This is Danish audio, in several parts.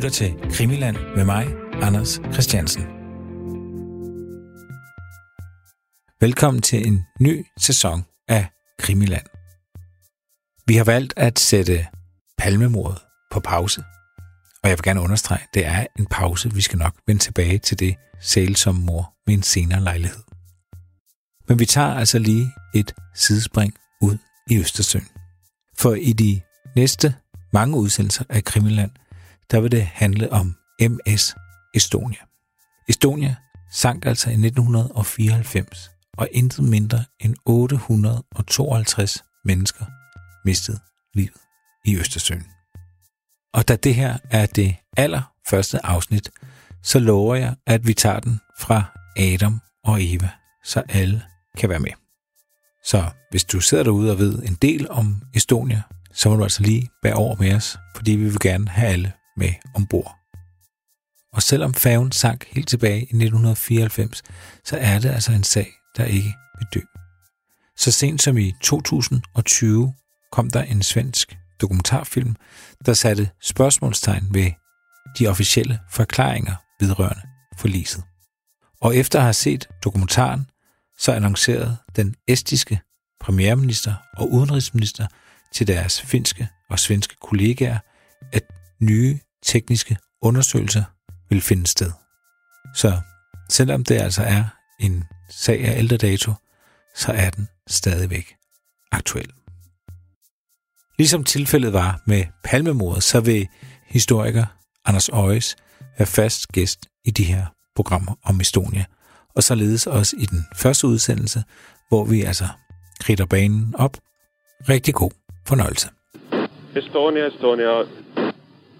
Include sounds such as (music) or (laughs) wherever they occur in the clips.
lytter til Krimiland med mig, Anders Christiansen. Velkommen til en ny sæson af Krimiland. Vi har valgt at sætte palmemordet på pause. Og jeg vil gerne understrege, at det er en pause. Vi skal nok vende tilbage til det som mor med en senere lejlighed. Men vi tager altså lige et sidespring ud i Østersøen. For i de næste mange udsendelser af Krimiland, der vil det handle om MS Estonia. Estonia sank altså i 1994, og intet mindre end 852 mennesker mistede livet i Østersøen. Og da det her er det allerførste afsnit, så lover jeg, at vi tager den fra Adam og Eva, så alle kan være med. Så hvis du sidder derude og ved en del om Estonia, så må du altså lige bære over med os, fordi vi vil gerne have alle med ombord. Og selvom færgen sank helt tilbage i 1994, så er det altså en sag, der ikke vil dø. Så sent som i 2020 kom der en svensk dokumentarfilm, der satte spørgsmålstegn ved de officielle forklaringer vedrørende forliset. Og efter at have set dokumentaren, så annoncerede den estiske premierminister og udenrigsminister til deres finske og svenske kollegaer, at nye tekniske undersøgelser vil finde sted. Så selvom det altså er en sag af ældre dato, så er den stadigvæk aktuel. Ligesom tilfældet var med palmemordet, så vil historiker Anders Øjes være fast gæst i de her programmer om Estonia, og således også i den første udsendelse, hvor vi altså kridter banen op. Rigtig god fornøjelse. Estonia, Estonia.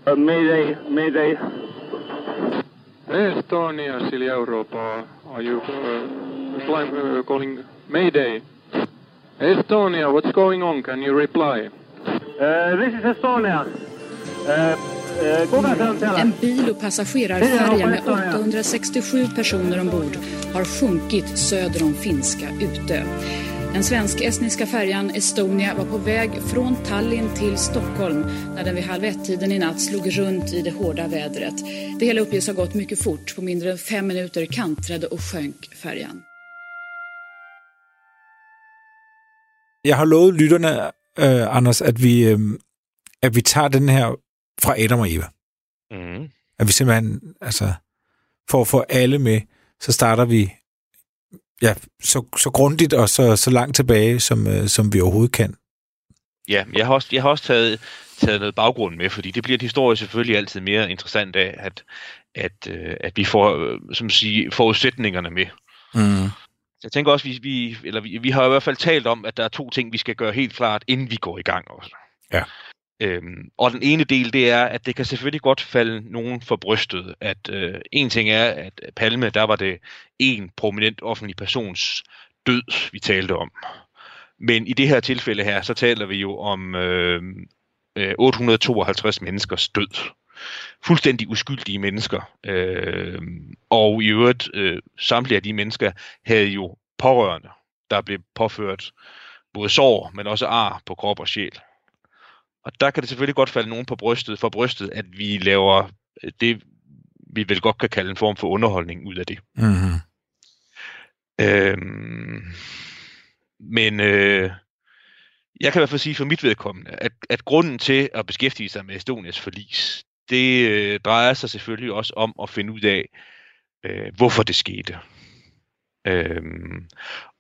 Uh, mayday, mayday. Estonia, Silja Europa. Are you uh, flying, uh, calling Mayday? Estonia, what's going on? Can you reply? Uh, this is Estonia. Uh, uh. En bil och passagerarfärja med 867 personer ombord har sjunkit söder om finska Utö. Den svensk-estniska färjan Estonia var på väg från Tallinn till Stockholm när den vid halv ett-tiden i natt slog runt i det hårda vädret. Det hela uppges ha gått mycket fort. På mindre än fem minuter kantrade och sjönk färjan. Jeg har lovet lytterne, øh, Anders, at vi, øh, at vi tager den her fra Adam og Eva. Mm. At vi simpelthen, altså, for at få alle med, så starter vi ja, så, så grundigt og så, så langt tilbage, som, øh, som vi overhovedet kan. Ja, jeg har også, jeg har også taget, taget noget baggrund med, fordi det bliver en historie selvfølgelig altid mere interessant af, at, at, øh, at vi får øh, som sige, forudsætningerne med. Mm. Jeg tænker også, vi, vi, eller vi, vi har i hvert fald talt om, at der er to ting, vi skal gøre helt klart, inden vi går i gang også. Ja. Øhm, og den ene del, det er, at det kan selvfølgelig godt falde nogen for brystet. At øh, en ting er, at Palme, der var det en prominent offentlig persons død, vi talte om. Men i det her tilfælde her, så taler vi jo om øhm, øh, 852 menneskers død. Fuldstændig uskyldige mennesker. Øh, og i øvrigt, øh, samtlige af de mennesker havde jo pårørende, der blev påført både sår, men også ar på krop og sjæl. Og der kan det selvfølgelig godt falde nogen på brystet, for brystet, at vi laver øh, det, vi vel godt kan kalde en form for underholdning ud af det. Mm-hmm. Øhm, men øh, jeg kan i hvert fald sige for mit vedkommende, at, at grunden til at beskæftige sig med Estonias forlis, det øh, drejer sig selvfølgelig også om at finde ud af, øh, hvorfor det skete. Øhm,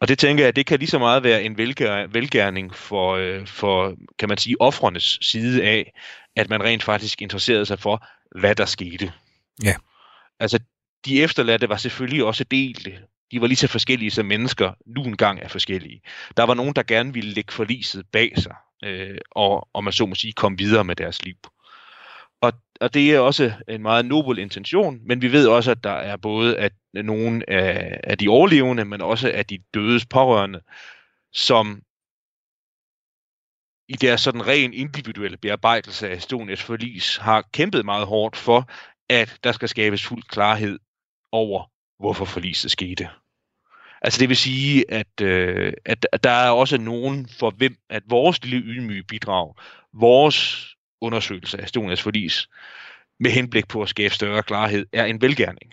og det tænker jeg, det kan lige så meget være en velgær, velgærning for, øh, for, kan man sige, offrenes side af, at man rent faktisk interesserede sig for, hvad der skete. Ja. Altså, de efterladte var selvfølgelig også delte. De var lige så forskellige som mennesker nu engang er forskellige. Der var nogen, der gerne ville lægge forliset bag sig, øh, og, og man så må sige, komme videre med deres liv. Og, det er også en meget nobel intention, men vi ved også, at der er både at nogle af, af de overlevende, men også af de dødes pårørende, som i deres sådan ren individuelle bearbejdelse af Estonias forlis har kæmpet meget hårdt for, at der skal skabes fuld klarhed over, hvorfor forliset skete. Altså det vil sige, at, øh, at der er også nogen for hvem, at vores lille ydmyge bidrag, vores undersøgelse af Estonias forlis, med henblik på at skabe større klarhed, er en velgærning.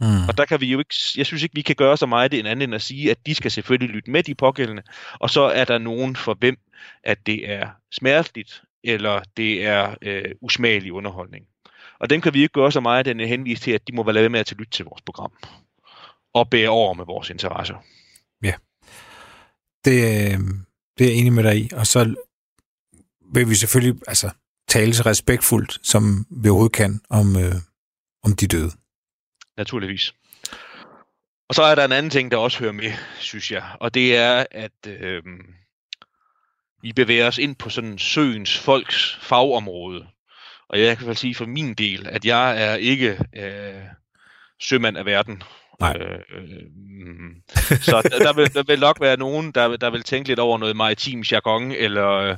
Mm. Og der kan vi jo ikke, jeg synes ikke, vi kan gøre så meget det en anden end at sige, at de skal selvfølgelig lytte med de pågældende, og så er der nogen for hvem, at det er smerteligt, eller det er øh, usmagelig underholdning. Og dem kan vi ikke gøre så meget, den henvise til, at de må være lavet med at lytte til vores program. Og bære over med vores interesser. Det, øh, det er jeg enig med dig i. Og så vil vi selvfølgelig altså, tale så respektfuldt, som vi overhovedet kan, om, øh, om de døde. Naturligvis. Og så er der en anden ting, der også hører med, synes jeg. Og det er, at øh, vi bevæger os ind på sådan søens folks fagområde. Og jeg kan i hvert fald sige for min del, at jeg er ikke øh, sømand af verden. Nej. Øh, øh, mm. så der, der, vil, der vil nok være nogen, der, der vil tænke lidt over noget maritim jargon, eller øh,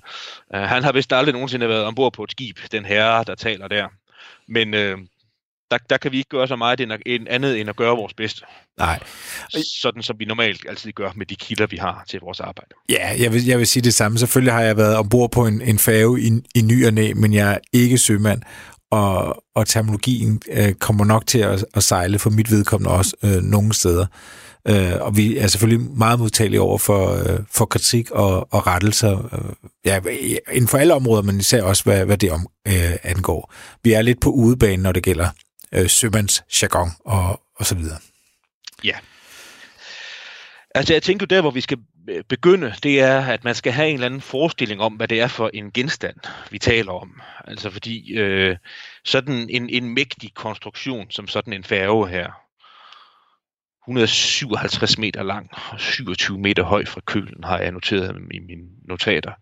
øh, han har vist aldrig nogensinde været ombord på et skib, den herre, der taler der. Men øh, der, der kan vi ikke gøre så meget end, end andet end at gøre vores bedste. Nej. Sådan som vi normalt altid gør med de kilder, vi har til vores arbejde. Ja, jeg vil, jeg vil sige det samme. Selvfølgelig har jeg været ombord på en, en færge i, i ny og næ, men jeg er ikke sømand, og, og terminologien øh, kommer nok til at, at sejle for mit vedkommende også øh, nogle steder. Øh, og vi er selvfølgelig meget modtagelige over for, øh, for kritik og, og rettelser, øh, ja, inden for alle områder, men især også, hvad, hvad det om, øh, angår. Vi er lidt på udebanen, når det gælder øh, sømands jargon og, og så videre. Ja. Altså jeg tænker, der hvor vi skal Øh, begynde, det er, at man skal have en eller anden forestilling om, hvad det er for en genstand, vi taler om. Altså fordi øh, sådan en, en mægtig konstruktion, som sådan en færge her, 157 meter lang og 27 meter høj fra kølen, har jeg noteret i mine notater.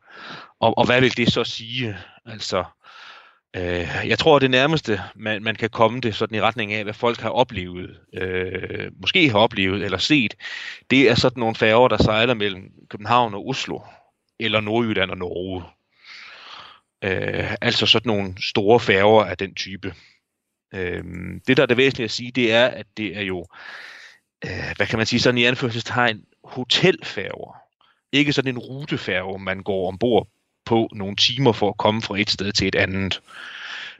Og, og hvad vil det så sige? Altså, øh, jeg tror, det nærmeste, man, man kan komme det sådan i retning af, hvad folk har oplevet, øh, måske har oplevet eller set, det er sådan nogle færger, der sejler mellem København og Oslo, eller Nordjylland og Norge. Øh, altså sådan nogle store færger af den type. Øh, det, der er det væsentlige at sige, det er, at det er jo, øh, hvad kan man sige, sådan i anførselstegn, hotelfærger. Ikke sådan en rutefærge, man går ombord på nogle timer for at komme fra et sted til et andet.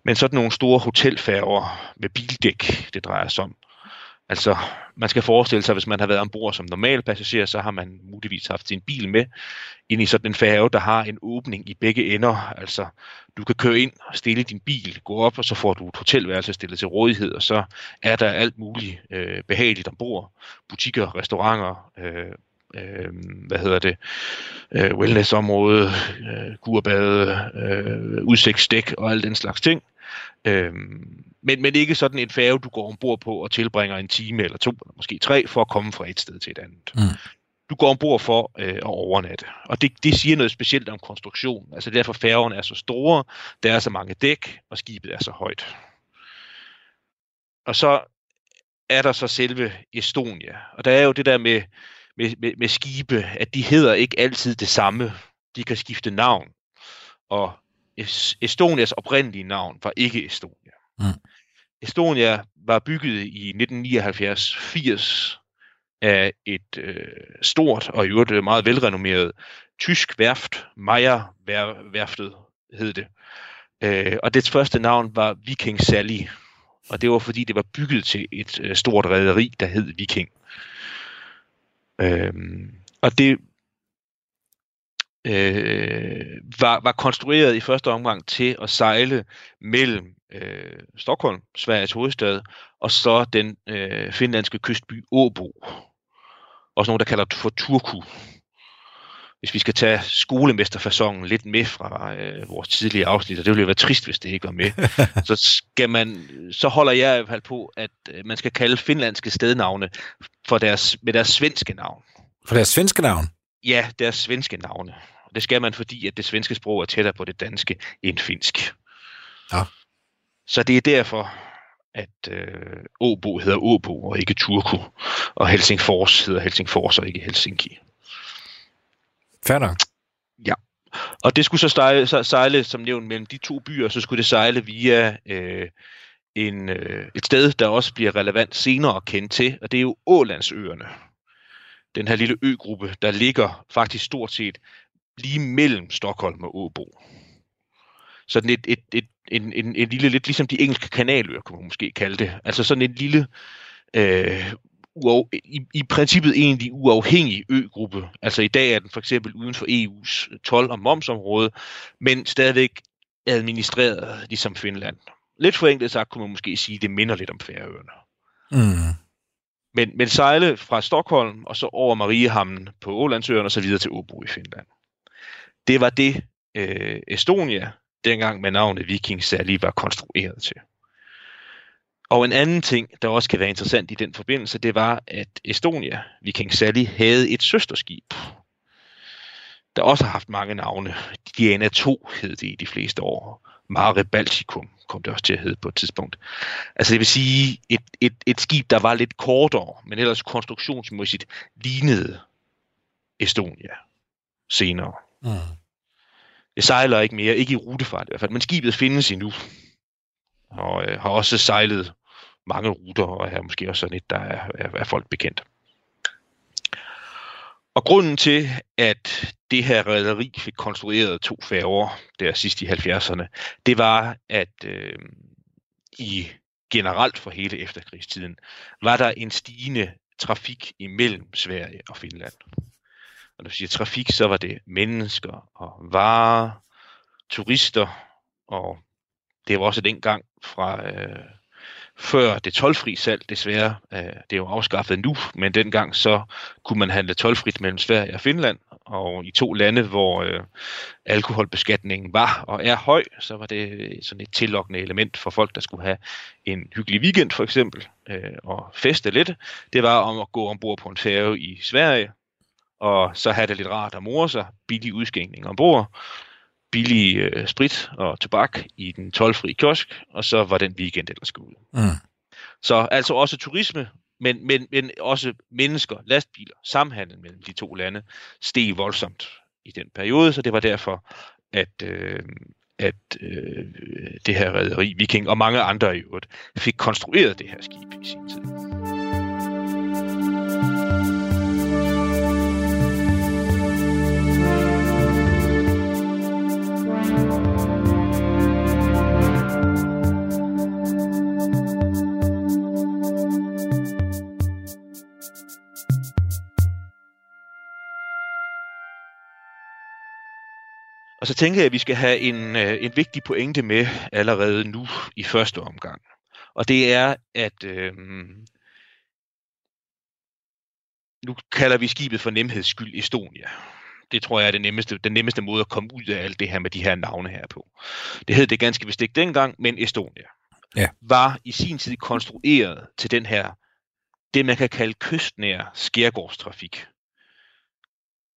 Men sådan nogle store hotelfærger med bildæk, det drejer sig om. Altså, man skal forestille sig, hvis man har været ombord som normal passager, så har man muligvis haft sin bil med ind i sådan en færge, der har en åbning i begge ender. Altså, du kan køre ind og stille din bil, gå op, og så får du et hotelværelse stillet til rådighed, og så er der alt muligt øh, behageligt ombord. Butikker, restauranter, øh, øh, hvad hedder det, øh, wellnessområde, øh, kurbade, øh, udsigtsdæk og al den slags ting. Øh, men, men ikke sådan en færge, du går ombord på og tilbringer en time eller to, eller måske tre, for at komme fra et sted til et andet. Mm. Du går ombord for øh, at overnatte. Og det, det siger noget specielt om konstruktionen. Altså derfor færgerne er så store, der er så mange dæk, og skibet er så højt. Og så er der så selve Estonia. Og der er jo det der med, med, med, med skibe, at de hedder ikke altid det samme. De kan skifte navn. Og Es- Estonias oprindelige navn var ikke Estonia. Mm. Estonia var bygget i 1979-80 af et øh, stort og i øvrigt øh, meget velrenommeret tysk værft, Meyer-værftet hed det. Øh, og dets første navn var Viking Sally, og det var fordi det var bygget til et øh, stort rederi, der hed Viking. Øhm, og det øh, var, var konstrueret i første omgang til at sejle mellem øh, Stockholm, Sveriges hovedstad, og så den øh, finlandske kystby Åbo. Også nogen, der kalder det for Turku. Hvis vi skal tage skolemesterfasongen lidt med fra øh, vores tidligere afsnit, og det ville jo være trist, hvis det ikke var med, (laughs) så skal man, så holder jeg i hvert fald på, at øh, man skal kalde finlandske stednavne for deres, med deres svenske navn. For deres svenske navn. Ja, deres svenske navne. Og det skal man, fordi at det svenske sprog er tættere på det danske end finsk. Ja. Så det er derfor, at øh, Åbo hedder Åbo og ikke Turku, og Helsingfors hedder Helsingfors og ikke Helsinki. Fair nok. Og det skulle så sejle, så sejle som nævnt, mellem de to byer, så skulle det sejle via øh, en, øh, et sted, der også bliver relevant senere at kende til, og det er jo Ålandsøerne. Den her lille øgruppe, der ligger faktisk stort set lige mellem Stockholm og Åbo. Sådan et, et, et, en, en, en lille, lidt ligesom de engelske kanaløer, kunne man måske kalde det. Altså sådan en lille, øh, uaf, i, i princippet egentlig uafhængig øgruppe. Altså i dag er den for eksempel uden for EU's tolv- og momsområde, men stadigvæk administreret ligesom Finland. Lidt forenklet sagt kunne man måske sige, at det minder lidt om Færøerne. Mm. Men, men sejle fra Stockholm og så over Mariehamnen på Ålandsøerne og så videre til Åbo i Finland. Det var det, øh, Estonia, dengang med navnet Viking særlig var konstrueret til. Og en anden ting, der også kan være interessant i den forbindelse, det var, at Estonia, Viking Sally, havde et søsterskib, der også har haft mange navne. Diana 2 hed det i de fleste år. Mare Balticum kom det også til at hedde på et tidspunkt. Altså det vil sige et, et, et skib, der var lidt kortere, men ellers konstruktionsmæssigt lignede Estonia senere. Mm. Det sejler ikke mere, ikke i rutefart i hvert fald, men skibet findes endnu. Og øh, har også sejlet mange ruter, og er måske også sådan et, der er, er, er folk bekendt. Og grunden til, at det her rederi fik konstrueret to færger der sidst i 70'erne, det var, at øh, i generelt for hele efterkrigstiden, var der en stigende trafik imellem Sverige og Finland. Og når du siger trafik, så var det mennesker og varer, turister, og det var også dengang fra øh, før det tolvfri salg, desværre, øh, det er jo afskaffet nu, men dengang så kunne man handle tolvfrit mellem Sverige og Finland, og i to lande, hvor øh, alkoholbeskatningen var og er høj, så var det sådan et tillokkende element for folk, der skulle have en hyggelig weekend for eksempel, øh, og feste lidt. Det var om at gå ombord på en færge i Sverige, og så have det lidt rart at more sig, billig udskænkning ombord, billig øh, sprit og tobak i den tolvfri kiosk, og så var den weekend ellers gået. Mm. Så altså også turisme, men, men, men også mennesker, lastbiler, samhandel mellem de to lande steg voldsomt i den periode, så det var derfor, at, øh, at øh, det her rederi, Viking og mange andre i øvrigt, fik konstrueret det her skib i sin tid. Så tænker jeg, at vi skal have en, øh, en vigtig pointe med allerede nu i første omgang. Og det er, at øh, nu kalder vi skibet for nemheds skyld Estonia. Det tror jeg er det nemmeste, den nemmeste måde at komme ud af alt det her med de her navne her på. Det hed det ganske vist ikke dengang, men Estonia Ja. var i sin tid konstrueret til den her, det man kan kalde kystnær skærgårdstrafik.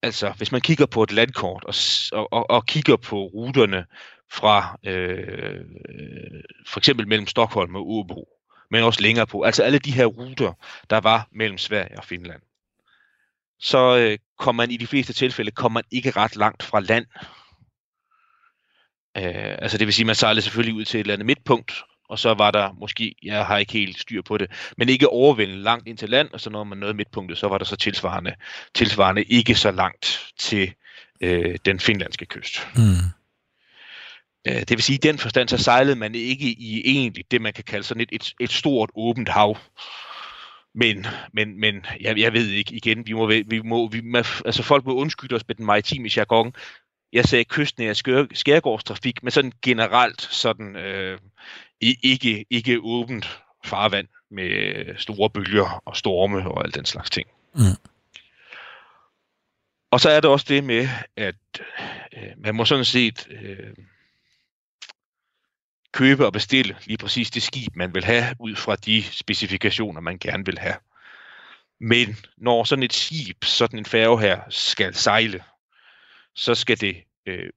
Altså, hvis man kigger på et landkort og, og, og, og kigger på ruterne fra øh, for eksempel mellem Stockholm og Åbo, men også længere på, altså alle de her ruter, der var mellem Sverige og Finland, så øh, kom man i de fleste tilfælde kom man ikke ret langt fra land. Øh, altså det vil sige, man sejlede selvfølgelig ud til et eller andet midtpunkt, og så var der måske, jeg har ikke helt styr på det, men ikke overvældende langt ind til land, og så når man nåede midtpunktet, så var der så tilsvarende, tilsvarende ikke så langt til øh, den finlandske kyst. Mm. Øh, det vil sige, i den forstand, så sejlede man ikke i egentlig det, man kan kalde sådan et, et, et stort åbent hav. Men, men, men jeg, jeg ved ikke igen, vi må, vi må, vi må, altså folk må undskylde os med den maritime jargon. Jeg sagde kystnær skær, skærgårdstrafik, men sådan generelt sådan øh, ikke, ikke åbent farvand med store bølger og storme og alt den slags ting. Mm. Og så er der også det med, at øh, man må sådan set øh, købe og bestille lige præcis det skib, man vil have, ud fra de specifikationer, man gerne vil have. Men når sådan et skib, sådan en færge her, skal sejle, så skal det øh,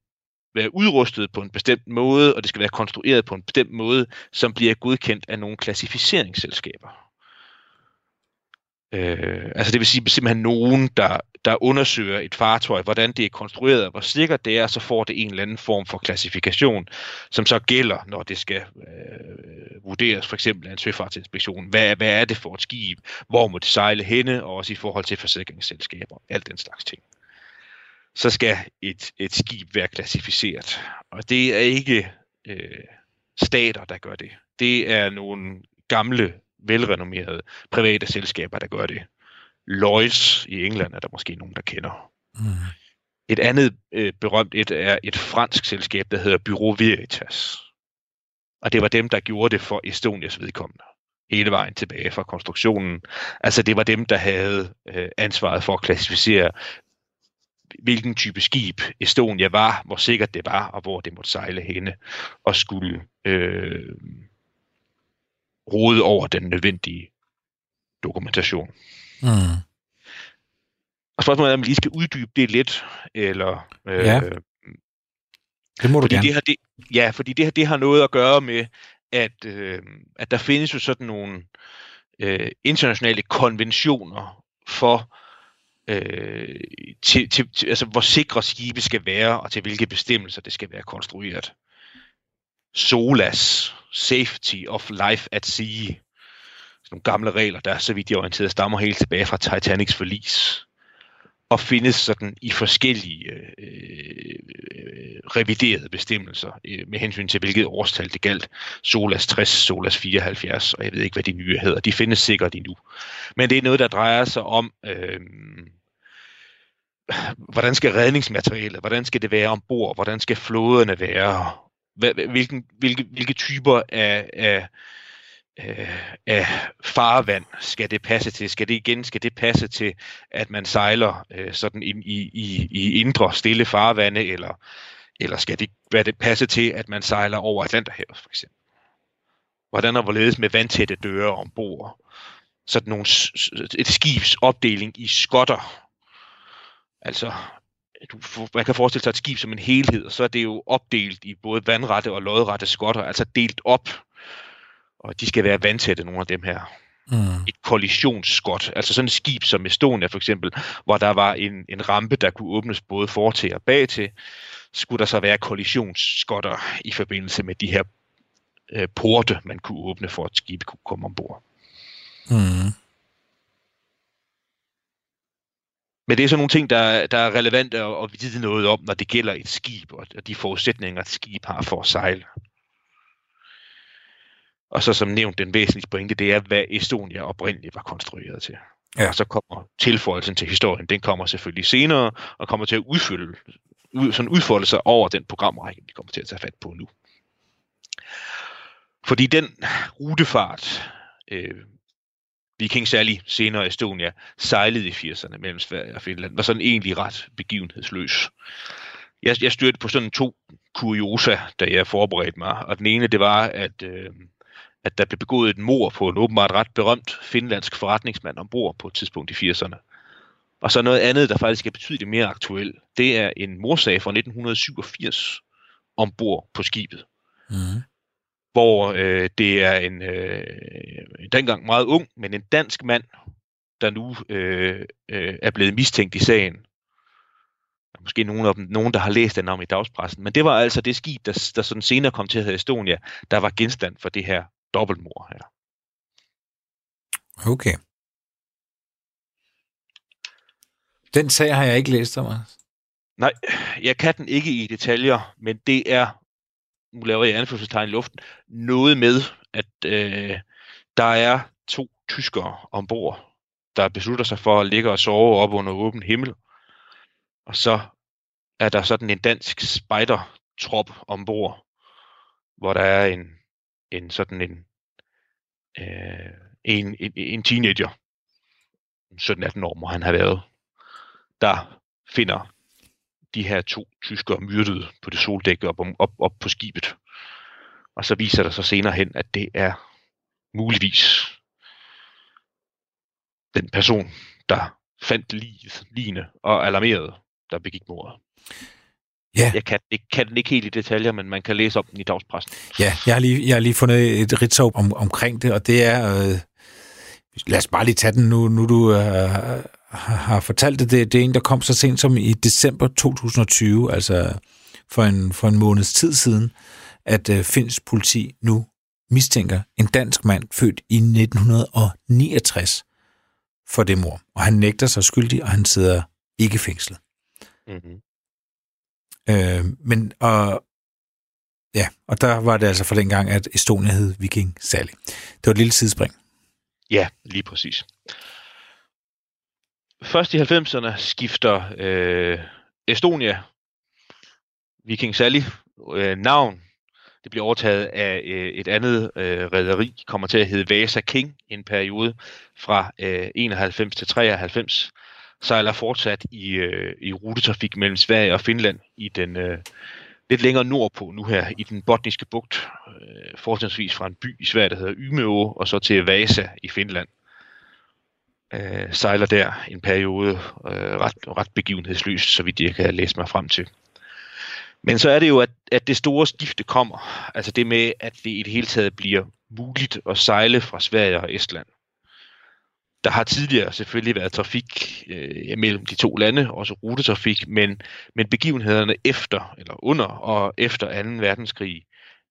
være udrustet på en bestemt måde, og det skal være konstrueret på en bestemt måde, som bliver godkendt af nogle klassificeringsselskaber. Øh, altså det vil sige simpelthen nogen, der, der undersøger et fartøj, hvordan det er konstrueret, og hvor sikkert det er, så får det en eller anden form for klassifikation, som så gælder, når det skal øh, vurderes for eksempel af en søfartsinspektion. Hvad, hvad er det for et skib? Hvor må det sejle henne? Og også i forhold til forsikringsselskaber. Alt den slags ting. Så skal et, et skib være klassificeret. Og det er ikke... Øh, stater, der gør det. Det er nogle gamle, velrenommerede private selskaber, der gør det. Lloyds i England er der måske nogen, der kender. Mm. Et andet øh, berømt et er et fransk selskab, der hedder Bureau Veritas. Og det var dem, der gjorde det for Estonias vedkommende. Hele vejen tilbage fra konstruktionen. Altså det var dem, der havde øh, ansvaret for at klassificere, hvilken type skib Estonia var, hvor sikkert det var, og hvor det måtte sejle henne, og skulle øh, rode over den nødvendige dokumentation. Mm. Og spørgsmålet er, om vi lige skal uddybe det lidt, eller... Øh, ja. Det må du fordi gerne. Det her, det, ja, fordi det her det har noget at gøre med, at, øh, at der findes jo sådan nogle øh, internationale konventioner for, øh, til, til, til, altså, hvor sikre skibe skal være, og til hvilke bestemmelser det skal være konstrueret. SOLAS, Safety of Life at Sea, nogle gamle regler, der så vidt jeg orienteret stammer helt tilbage fra Titanics forlis og findes sådan i forskellige øh, øh, reviderede bestemmelser øh, med hensyn til, hvilket årstal det galt. Solas 60, Solas 74, og jeg ved ikke, hvad de nye hedder. De findes sikkert endnu. Men det er noget, der drejer sig om, øh, hvordan skal redningsmaterialet, hvordan skal det være ombord, hvordan skal flåderne være, hvilken, hvilke, hvilke typer af, af øh, af farvand skal det passe til? Skal det igen, skal det passe til, at man sejler øh, sådan ind i, i, i indre stille farvande, eller, eller skal det, hvad det passe til, at man sejler over Atlanterhavet, for eksempel? Hvordan og hvorledes med vandtætte døre ombord? Sådan nogle, et skibs opdeling i skotter. Altså, du, man kan forestille sig et skib som en helhed, og så er det jo opdelt i både vandrette og lodrette skotter, altså delt op og de skal være vandtætte, nogle af dem her. Mm. Et kollisionsskot, altså sådan et skib som Estonia for eksempel, hvor der var en, en rampe, der kunne åbnes både for til og bag til, skulle der så være kollisionsskotter i forbindelse med de her øh, porte, man kunne åbne for, at skibet kunne komme ombord. Mm. Men det er sådan nogle ting, der, der er relevante at, at vide noget om, når det gælder et skib, og de forudsætninger, et skib har for at sejle. Og så som nævnt, den væsentlige pointe, det er, hvad Estonia oprindeligt var konstrueret til. Ja. Og så kommer tilføjelsen til historien, den kommer selvfølgelig senere, og kommer til at udfylde, ud, sådan udfolde sig over den programrække, vi kommer til at tage fat på nu. Fordi den rutefart, øh, Viking særlig senere Estonia, sejlede i 80'erne mellem Sverige og Finland, var sådan egentlig ret begivenhedsløs. Jeg, jeg styrte på sådan to kuriosa, da jeg forberedte mig, og den ene, det var, at øh, at der blev begået et mor på en åbenbart ret berømt finlandsk forretningsmand ombord på et tidspunkt i 80'erne. Og så noget andet, der faktisk er betydeligt mere aktuelt, det er en morsag fra 1987 ombord på skibet. Mm. Hvor øh, det er en øh, dengang meget ung, men en dansk mand, der nu øh, øh, er blevet mistænkt i sagen. Måske nogen, af dem, nogen, der har læst den om i dagspressen. Men det var altså det skib, der, der sådan senere kom til at hedde Estonia, der var genstand for det her dobbeltmord her. Okay. Den sag har jeg ikke læst, Thomas. Nej, jeg kan den ikke i detaljer, men det er, nu laver jeg anførselstegn i luften, noget med, at øh, der er to tyskere ombord, der beslutter sig for at ligge og sove op under åben himmel. Og så er der sådan en dansk spejdertrop ombord, hvor der er en, end sådan en øh, en, en, en teenager, 17-18 år må han have været, der finder de her to tyskere myrdet på det soldæk op, op, op på skibet. Og så viser der sig senere hen, at det er muligvis den person, der fandt livet, ligene og alarmerede, der begik mordet. Ja. Jeg kan, jeg kan den ikke helt i detaljer, men man kan læse om den i dagspressen. Ja, jeg har lige, jeg har lige fundet et ritsov om, omkring det, og det er... Øh, lad os bare lige tage den nu, nu du øh, har fortalt det. det. Det er en, der kom så sent som i december 2020, altså for en, for en måneds tid siden, at øh, Finns politi nu mistænker en dansk mand født i 1969 for det mor. Og han nægter sig skyldig, og han sidder ikke fængslet. Mm-hmm. Øh, men og Ja, og der var det altså for den gang, at Estonia hed Viking Sally. Det var et lille sidespring. Ja, lige præcis. Først i 90'erne skifter øh, Estonia, Viking Sally, øh, navn. Det bliver overtaget af øh, et andet øh, rederi, kommer til at hedde Vasa King i en periode fra øh, 91 til 93. Sejler fortsat i, øh, i rutetrafik mellem Sverige og Finland i den øh, lidt længere nordpå nu her i den botniske bugt, øh, fortrinsvis fra en by i Sverige, der hedder Ymeå, og så til Vasa i Finland. Øh, sejler der en periode øh, ret, ret begivenhedsløst, så vidt jeg kan læse mig frem til. Men så er det jo, at, at det store skifte kommer. Altså det med, at det i det hele taget bliver muligt at sejle fra Sverige og Estland. Der har tidligere selvfølgelig været trafik øh, mellem de to lande, også rutetrafik, men, men begivenhederne efter, eller under og efter 2. verdenskrig,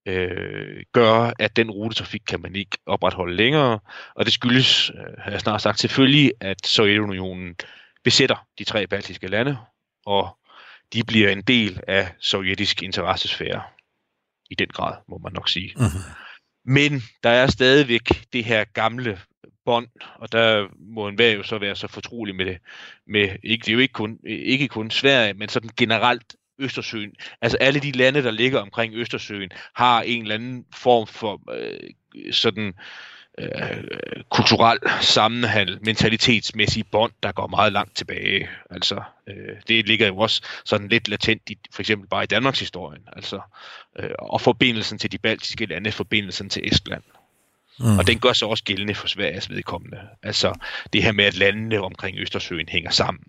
øh, gør, at den rutetrafik kan man ikke opretholde længere, og det skyldes, øh, har jeg snart sagt, selvfølgelig, at Sovjetunionen besætter de tre baltiske lande, og de bliver en del af sovjetisk interessesfære. I den grad, må man nok sige. Mm-hmm. Men der er stadigvæk det her gamle bånd, og der må en jo så være så fortrolig med det. Med, ikke, det er jo ikke kun, ikke kun Sverige, men sådan generelt Østersøen. Altså alle de lande, der ligger omkring Østersøen, har en eller anden form for øh, sådan øh, kulturel sammenhæng, mentalitetsmæssig bånd, der går meget langt tilbage. Altså, øh, det ligger jo også sådan lidt latent i, for eksempel bare i Danmarks historien. Altså, øh, og forbindelsen til de baltiske lande, forbindelsen til Estland. Mm. Og den gør så også gældende for Sveriges vedkommende. Altså det her med, at landene omkring Østersøen hænger sammen.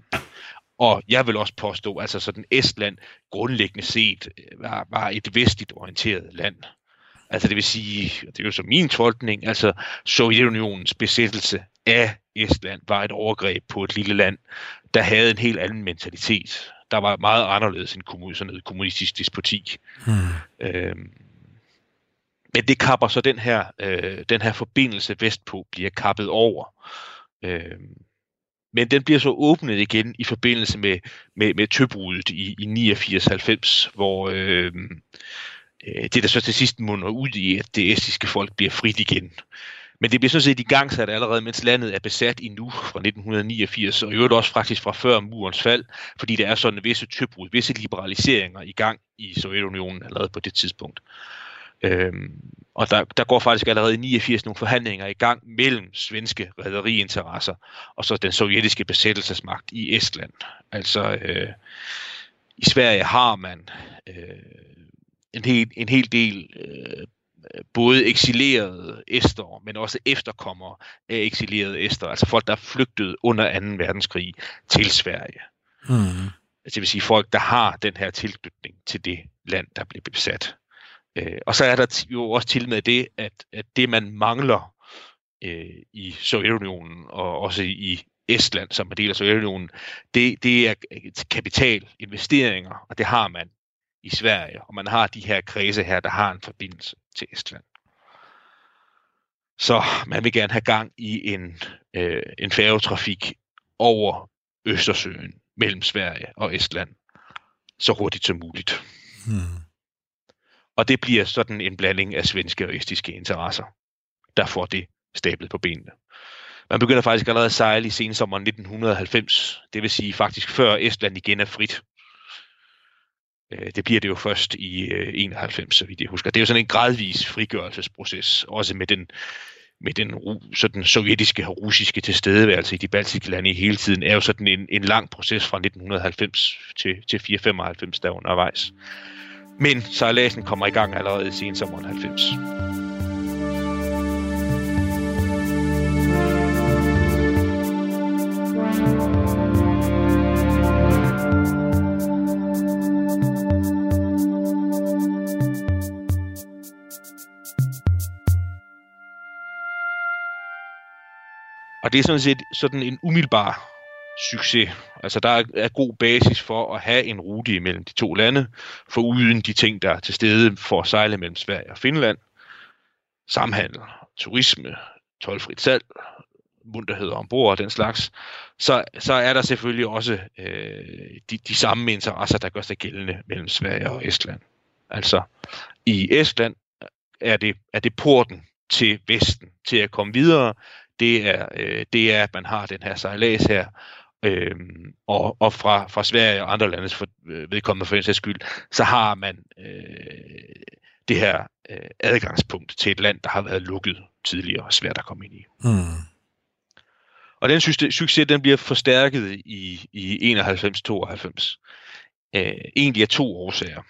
Og jeg vil også påstå, altså sådan Estland grundlæggende set øh, var, var et vestligt orienteret land. Altså det vil sige, det er jo så min tolkning, altså Sovjetunionens besættelse af Estland var et overgreb på et lille land, der havde en helt anden mentalitet. Der var meget anderledes end sådan et kommunistisk despoti. Hmm. Øhm, men det kapper så den her, øh, den her forbindelse vestpå, bliver kappet over. Øh, men den bliver så åbnet igen i forbindelse med, med, med tøbruddet i, i 89-90, hvor øh, øh, det der så til sidst munder ud i, at det estiske folk bliver frit igen. Men det bliver sådan set i gang sat allerede, mens landet er besat i nu fra 1989, og i øvrigt også faktisk fra før murens fald, fordi der er sådan visse tøbrud, visse liberaliseringer i gang i Sovjetunionen allerede på det tidspunkt. Øhm, og der, der går faktisk allerede i 89 nogle forhandlinger i gang mellem svenske rædderiinteresser og så den sovjetiske besættelsesmagt i Estland. Altså øh, i Sverige har man øh, en, hel, en hel del øh, både eksilerede æster, men også efterkommere af eksilerede æster, altså folk, der er flygtet under 2. verdenskrig til Sverige. Mm. Altså, det vil sige folk, der har den her tilknytning til det land, der blev besat. Øh, og så er der jo også til med det, at, at det man mangler øh, i Sovjetunionen og også i Estland, som er del af Sovjetunionen, det, det er kapital, investeringer, og det har man i Sverige, og man har de her kredse her, der har en forbindelse til Estland. Så man vil gerne have gang i en, øh, en færgetrafik over Østersøen mellem Sverige og Estland så hurtigt som muligt. Hmm. Og det bliver sådan en blanding af svenske og estiske interesser, der får det stablet på benene. Man begynder faktisk allerede at sejle i sensommeren 1990, det vil sige faktisk før Estland igen er frit. Øh, det bliver det jo først i øh, 91, så vidt jeg husker. Det er jo sådan en gradvis frigørelsesproces, også med den, med den sådan sovjetiske og russiske tilstedeværelse i de baltiske lande i hele tiden, er jo sådan en, en lang proces fra 1990 til, til 495, der undervejs. Men sejladsen kommer i gang allerede i sensommeren 90. Og det er sådan set sådan en umiddelbar succes. Altså der er, god basis for at have en rute imellem de to lande, for uden de ting, der er til stede for at sejle mellem Sverige og Finland. Samhandel, turisme, tolvfrit salg, munterhed ombord og den slags, så, så er der selvfølgelig også øh, de, de samme interesser, der gør sig gældende mellem Sverige og Estland. Altså, i Estland er det, er det porten til Vesten, til at komme videre. Det er, øh, det er at man har den her sejlads her, øh, og, og fra, fra Sverige og andre landes for, øh, vedkommende for en sags skyld, så har man øh, det her øh, adgangspunkt til et land, der har været lukket tidligere og svært at komme ind i. Mm. Og den succes, den bliver forstærket i, i 91-92. Øh, egentlig af to årsager.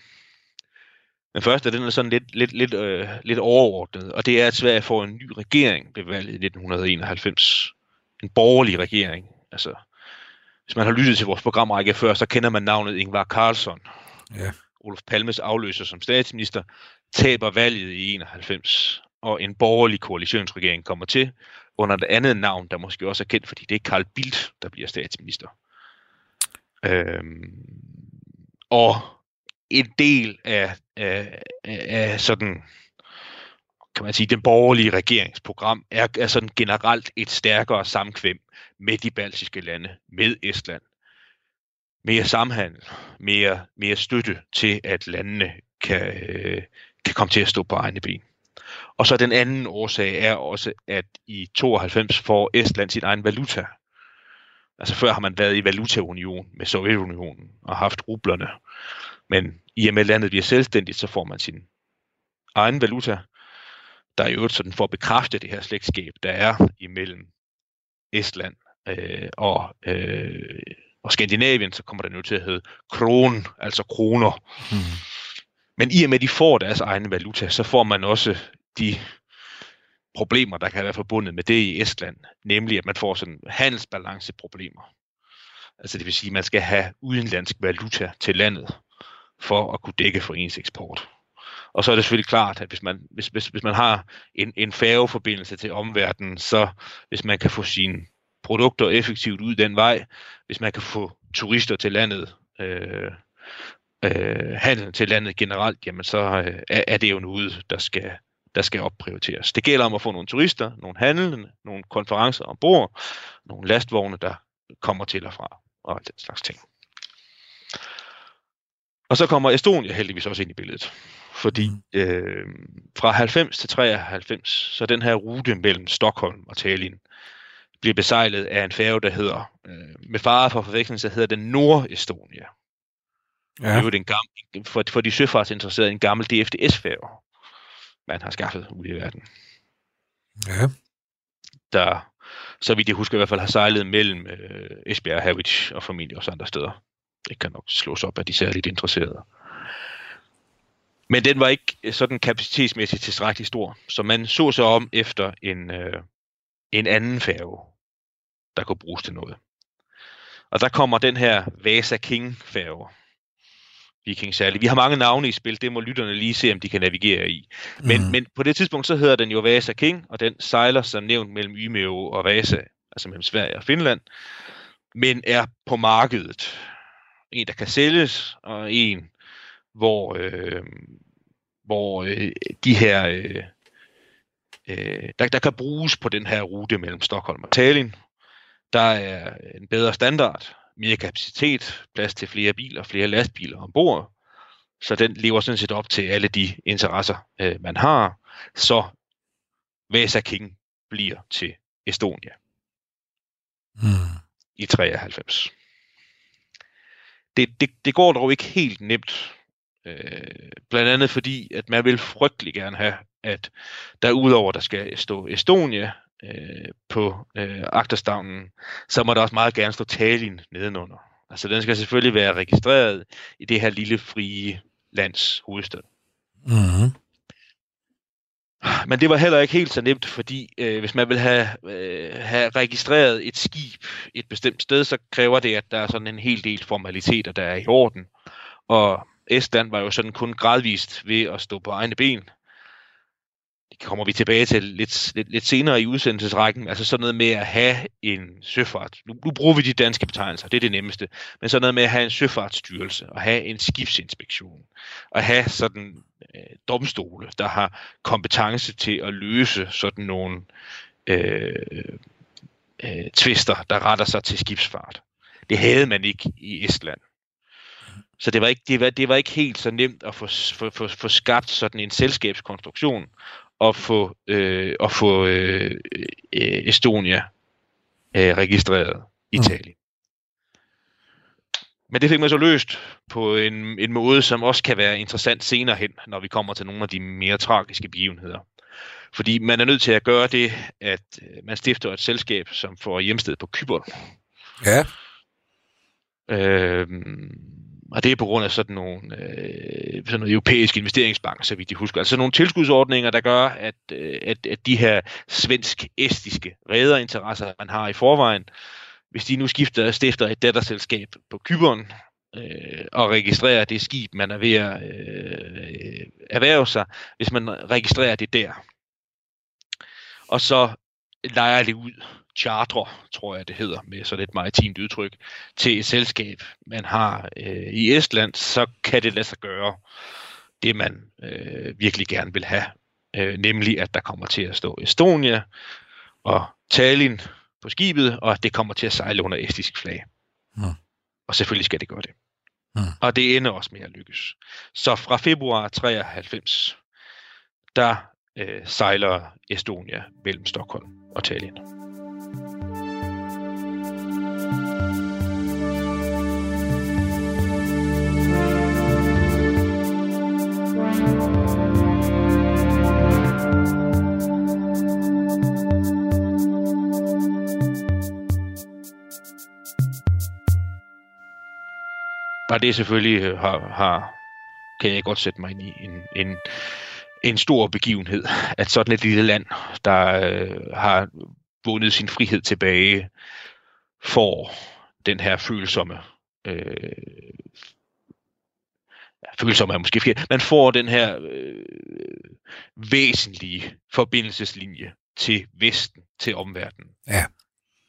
Den første, den er sådan lidt, lidt, lidt, øh, lidt overordnet, og det er, at Sverige får en ny regering ved valget i 1991. En borgerlig regering. Altså, hvis man har lyttet til vores programrække før, så kender man navnet Ingvar Carlsson. Ja. Olof Palmes afløser som statsminister, taber valget i 91, og en borgerlig koalitionsregering kommer til under et andet navn, der måske også er kendt, fordi det er Carl Bildt, der bliver statsminister. Øhm, og en del af, af, af sådan, kan man sige, den borgerlige regeringsprogram er, er sådan generelt et stærkere samkvem med de baltiske lande, med Estland. Mere samhandel, mere, mere støtte til, at landene kan, øh, kan komme til at stå på egne ben. Og så den anden årsag er også, at i 92 får Estland sin egen valuta. Altså før har man været i valutaunion med Sovjetunionen og haft rublerne. Men i og med landet bliver selvstændigt, så får man sin egen valuta, der er jo sådan for at bekræfte det her slægtskab, der er imellem Estland øh, og, øh, og Skandinavien, så kommer der nu til at hedde kron, altså kroner. Hmm. Men i og med, at de får deres egen valuta, så får man også de problemer, der kan være forbundet med det i Estland, nemlig at man får sådan handelsbalanceproblemer. Altså det vil sige, at man skal have udenlandsk valuta til landet for at kunne dække for ens eksport. Og så er det selvfølgelig klart, at hvis man, hvis, hvis, hvis man har en, en færgeforbindelse til omverdenen, så hvis man kan få sine produkter effektivt ud den vej, hvis man kan få turister til landet, øh, øh, handel til landet generelt, jamen så øh, er det jo noget, der skal, der skal opprioriteres. Det gælder om at få nogle turister, nogle handlende, nogle konferencer ombord, nogle lastvogne, der kommer til og fra, og den slags ting. Og så kommer Estonia heldigvis også ind i billedet. Fordi mm. øh, fra 90 til 93, så den her rute mellem Stockholm og Tallinn bliver besejlet af en færge, der hedder, øh, med fare for forveksling, så hedder den Nord-Estonia. Ja. Det er jo den gamle, for, for de søfartsinteresserede en gammel DFDS-færge, man har skaffet ude i verden. Ja. Der, så vidt jeg husker, i hvert fald har sejlet mellem øh, Esbjerg, Havich og formentlig også andre steder. Det kan nok slås op af de særligt interesserede. Men den var ikke sådan kapacitetsmæssigt tilstrækkeligt stor, så man så sig om efter en, øh, en anden færge, der kunne bruges til noget. Og der kommer den her Vasa King færge. Viking særligt. Vi har mange navne i spil, det må lytterne lige se, om de kan navigere i. Men, mm. men på det tidspunkt, så hedder den jo Vasa King, og den sejler som nævnt mellem Ymeo og Vasa, altså mellem Sverige og Finland, men er på markedet. En, der kan sælges, og en, hvor, øh, hvor øh, de her, øh, øh, der, der kan bruges på den her rute mellem Stockholm og Tallinn. Der er en bedre standard, mere kapacitet, plads til flere biler, flere lastbiler ombord. Så den lever sådan set op til alle de interesser, øh, man har. Så Vasa King bliver til Estonia. Hmm. I 93. Det, det, det går dog ikke helt nemt. Øh, blandt andet fordi, at man vil frygtelig gerne have, at der udover der skal stå Estonia, øh, på øh, agterstavnen, så må der også meget gerne stå Tallinn nedenunder. Altså den skal selvfølgelig være registreret i det her lille frie lands hovedstad. Mm-hmm. Men det var heller ikke helt så nemt, fordi øh, hvis man vil have, øh, have registreret et skib et bestemt sted, så kræver det, at der er sådan en hel del formaliteter, der er i orden. Og Estland var jo sådan kun gradvist ved at stå på egne ben det kommer vi tilbage til lidt, lidt, lidt senere i udsendelsesrækken, altså sådan noget med at have en søfart. Nu, nu bruger vi de danske betegnelser, det er det nemmeste, men sådan noget med at have en søfartsstyrelse, og have en skibsinspektion, og have sådan øh, domstole, der har kompetence til at løse sådan nogle øh, øh, tvister, der retter sig til skibsfart. Det havde man ikke i Estland. Så det var ikke, det var, det var ikke helt så nemt at få, få, få, få skabt sådan en selskabskonstruktion og få, øh, og få øh, øh, Estonia øh, registreret i Italien. Men det fik man så løst på en, en måde, som også kan være interessant senere hen, når vi kommer til nogle af de mere tragiske begivenheder. Fordi man er nødt til at gøre det, at øh, man stifter et selskab, som får hjemsted på Kyberen. Ja. Øhm, og det er på grund af sådan nogle, øh, sådan nogle europæiske investeringsbanker, så vidt jeg husker. Altså nogle tilskudsordninger, der gør, at, øh, at, at de her svensk-estiske rederinteresser, man har i forvejen, hvis de nu skifter stifter et datterselskab på Kyberen, øh, og registrerer det skib, man er ved at øh, erhverve sig, hvis man registrerer det der. Og så leger det ud, charter, tror jeg det hedder, med sådan et maritimt udtryk, til et selskab, man har øh, i Estland, så kan det lade sig gøre det, man øh, virkelig gerne vil have. Øh, nemlig, at der kommer til at stå Estonia og Tallinn på skibet, og at det kommer til at sejle under estisk flag. Mm. Og selvfølgelig skal det gøre det. Mm. Og det ender også med at lykkes. Så fra februar 93, der øh, sejler Estonia mellem Stockholm og Tallinn. Og det er selvfølgelig øh, har, har, kan jeg godt sætte mig ind i en, en, en stor begivenhed, at sådan et lille land, der øh, har vundet sin frihed tilbage, får den her følsomme øh, følsomme er måske forkert, man får den her øh, væsentlige forbindelseslinje til Vesten, til omverdenen. Ja.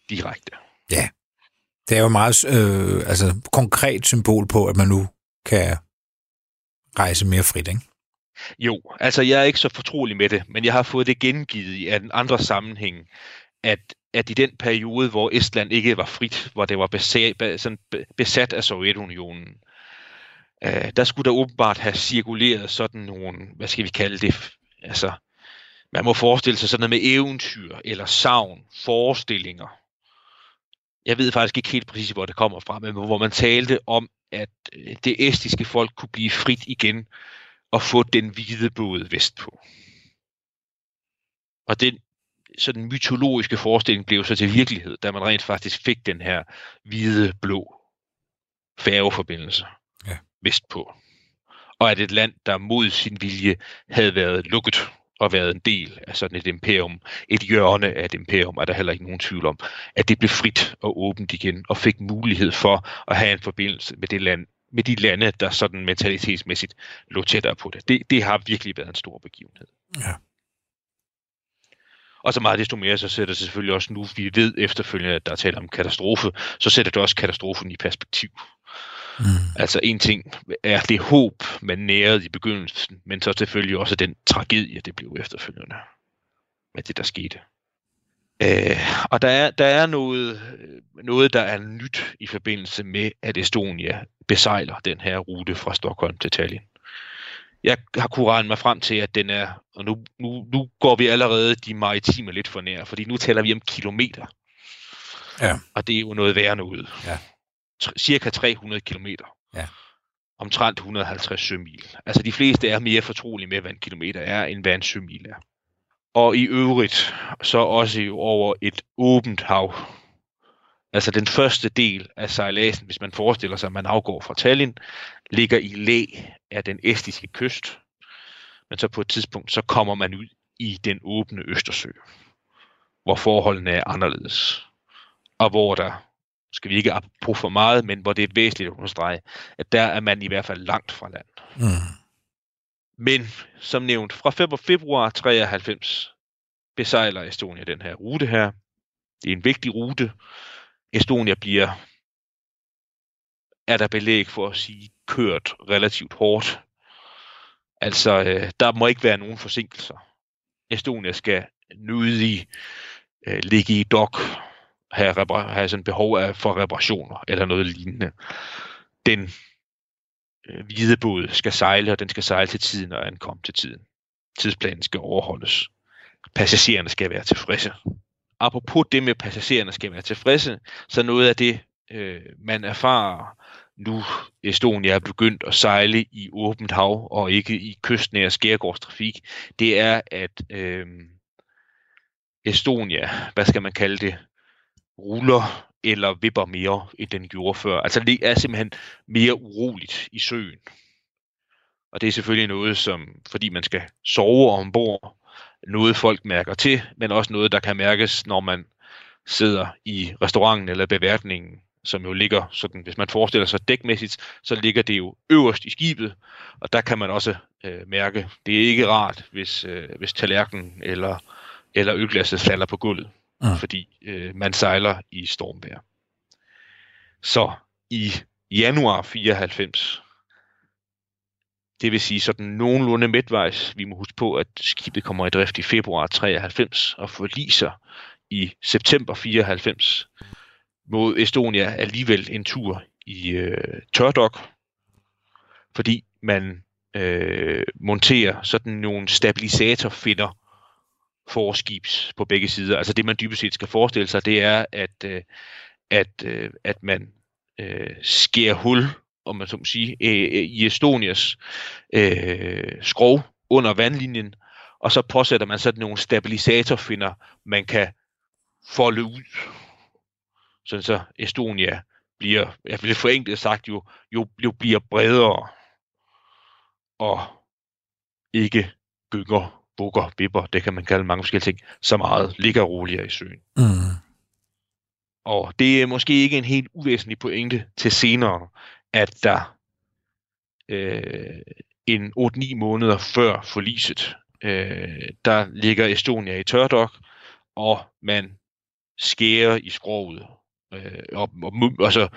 Direkte. Ja. Det er jo meget øh, altså, konkret symbol på, at man nu kan rejse mere frit, ikke? Jo, altså jeg er ikke så fortrolig med det, men jeg har fået det gengivet i en andre sammenhæng, at, at i den periode, hvor Estland ikke var frit, hvor det var besat, sådan besat af Sovjetunionen, øh, der skulle der åbenbart have cirkuleret sådan nogle, hvad skal vi kalde det, altså man må forestille sig sådan noget med eventyr eller savn, forestillinger. Jeg ved faktisk ikke helt præcis, hvor det kommer fra, men hvor man talte om, at øh, det estiske folk kunne blive frit igen og få den hvide båd vestpå. Og den sådan mytologiske forestilling blev så til virkelighed, da man rent faktisk fik den her hvide-blå færgeforbindelse ja. vestpå. Og at et land, der mod sin vilje havde været lukket og været en del af sådan et imperium, et hjørne af et imperium, er der heller ikke nogen tvivl om, at det blev frit og åbent igen, og fik mulighed for at have en forbindelse med det land, med de lande, der sådan mentalitetsmæssigt lå tættere på det. det. Det har virkelig været en stor begivenhed. Ja. Og så meget desto mere, så sætter det selvfølgelig også nu, vi ved efterfølgende, at der er tale om katastrofe, så sætter det også katastrofen i perspektiv. Mm. Altså en ting er det håb, man nærede i begyndelsen, men så selvfølgelig også den tragedie, det blev efterfølgende med det, der skete. Øh, og der er, der er noget, noget, der er nyt i forbindelse med, at Estonia besejler den her rute fra Stockholm til Tallinn. Jeg har kunnet regne mig frem til, at den er, og nu, nu, nu går vi allerede de maritime lidt for nær, fordi nu taler vi om kilometer. Ja. Og det er jo noget værre noget. Ja. Cirka 300 kilometer. Ja. Omtrent 150 sømil. Altså de fleste er mere fortrolige med, hvad en kilometer er, end hvad en sømil er. Og i øvrigt så også over et åbent hav. Altså den første del af sejladsen, hvis man forestiller sig, at man afgår fra Tallinn, ligger i læ af den estiske kyst. Men så på et tidspunkt, så kommer man ud i den åbne Østersø, hvor forholdene er anderledes. Og hvor der, skal vi ikke på for meget, men hvor det er væsentligt at understrege, at der er man i hvert fald langt fra land. Mm. Men som nævnt, fra februar 93 besejler Estonia den her rute her. Det er en vigtig rute. Estonia bliver, er der belæg for at sige, kørt relativt hårdt. Altså, øh, der må ikke være nogen forsinkelser. Estonia skal nødig øh, ligge i dok, have, repar- have sådan behov af, for reparationer eller noget lignende. Den øh, hvide båd skal sejle, og den skal sejle til tiden og ankomme til tiden. Tidsplanen skal overholdes. Passagererne skal være tilfredse. Apropos det med, at passagererne skal være tilfredse, så noget af det, øh, man erfarer nu Estonia er begyndt at sejle i åbent hav og ikke i kystnære skærgårdstrafik, det er, at øh, Estonia, hvad skal man kalde det, ruller eller vipper mere, end den gjorde før. Altså det er simpelthen mere uroligt i søen. Og det er selvfølgelig noget, som, fordi man skal sove ombord, noget folk mærker til, men også noget, der kan mærkes, når man sidder i restauranten eller beværtningen, som jo ligger sådan, hvis man forestiller sig dækmæssigt, så ligger det jo øverst i skibet, og der kan man også øh, mærke, det er ikke rart, hvis, øh, hvis tallerkenen eller, eller ølglasset falder på gulvet mm. fordi øh, man sejler i stormvejr. Så i januar 94, det vil sige sådan nogenlunde midtvejs, vi må huske på, at skibet kommer i drift i februar 93 og forliser i september 94, mod Estonia alligevel en tur i øh, tørdok, fordi man øh, monterer sådan nogle stabilisatorfinder forskibs på begge sider. Altså det, man dybest set skal forestille sig, det er, at, øh, at, øh, at man øh, skærer hul, om man så må sige, øh, i Estonias øh, skrov under vandlinjen, og så påsætter man sådan nogle stabilisatorfinder, man kan folde ud, sådan så Estonia bliver, jeg vil forenklet sagt, jo, jo, jo bliver bredere og ikke gynger bukker, vipper, det kan man kalde mange forskellige ting, så meget ligger roligere i søen. Mm. Og det er måske ikke en helt uvæsentlig pointe til senere, at der øh, en 8-9 måneder før forliset, øh, der ligger Estonia i tørdok, og man skærer i skroget. Øh, og, og, altså,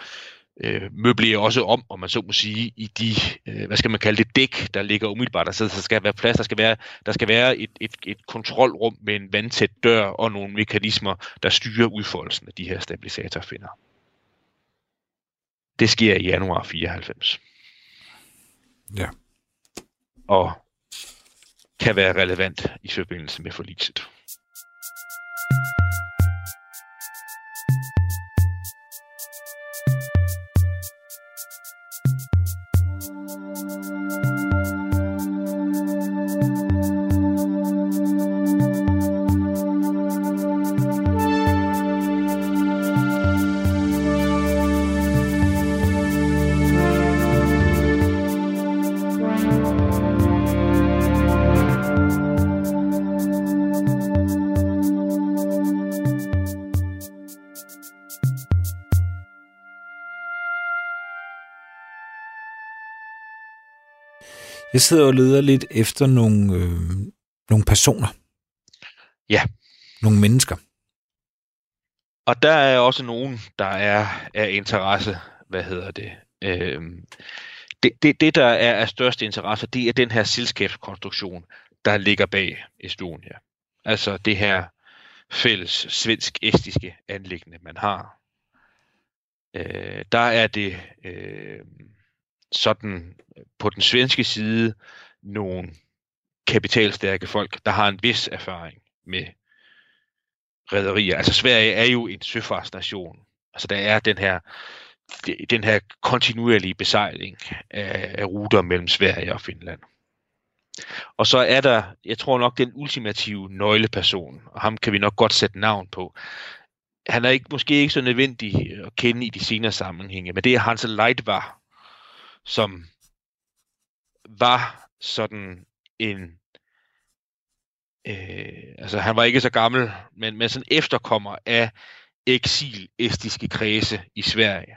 øh, møblerer også om, om man så må sige, i de, øh, hvad skal man kalde det, dæk, der ligger umiddelbart. Der, så der skal være plads, der skal være, der skal være et, et, et kontrolrum med en vandtæt dør og nogle mekanismer, der styrer udfoldelsen af de her stabilisatorfinder. Det sker i januar 94. Ja. Og kan være relevant i forbindelse med forliset. Jeg sidder og leder lidt efter nogle, øh, nogle personer. Ja. Nogle mennesker. Og der er også nogen, der er af interesse, hvad hedder det, øh, det, det, det, der er af største interesse, det er den her selskabskonstruktion, der ligger bag Estonia. Altså det her fælles svensk-estiske anlæggende, man har. Øh, der er det øh, sådan øh, på den svenske side nogle kapitalstærke folk, der har en vis erfaring med rædderier. Altså Sverige er jo en søfartsnation. Altså der er den her den her kontinuerlige besejling af, af ruter mellem Sverige og Finland. Og så er der, jeg tror nok, den ultimative nøgleperson, og ham kan vi nok godt sætte navn på. Han er ikke, måske ikke så nødvendig at kende i de senere sammenhænge, men det er Hans Leitvar, som var sådan en øh, altså han var ikke så gammel, men, men sådan efterkommer af eksil-estiske kredse i Sverige.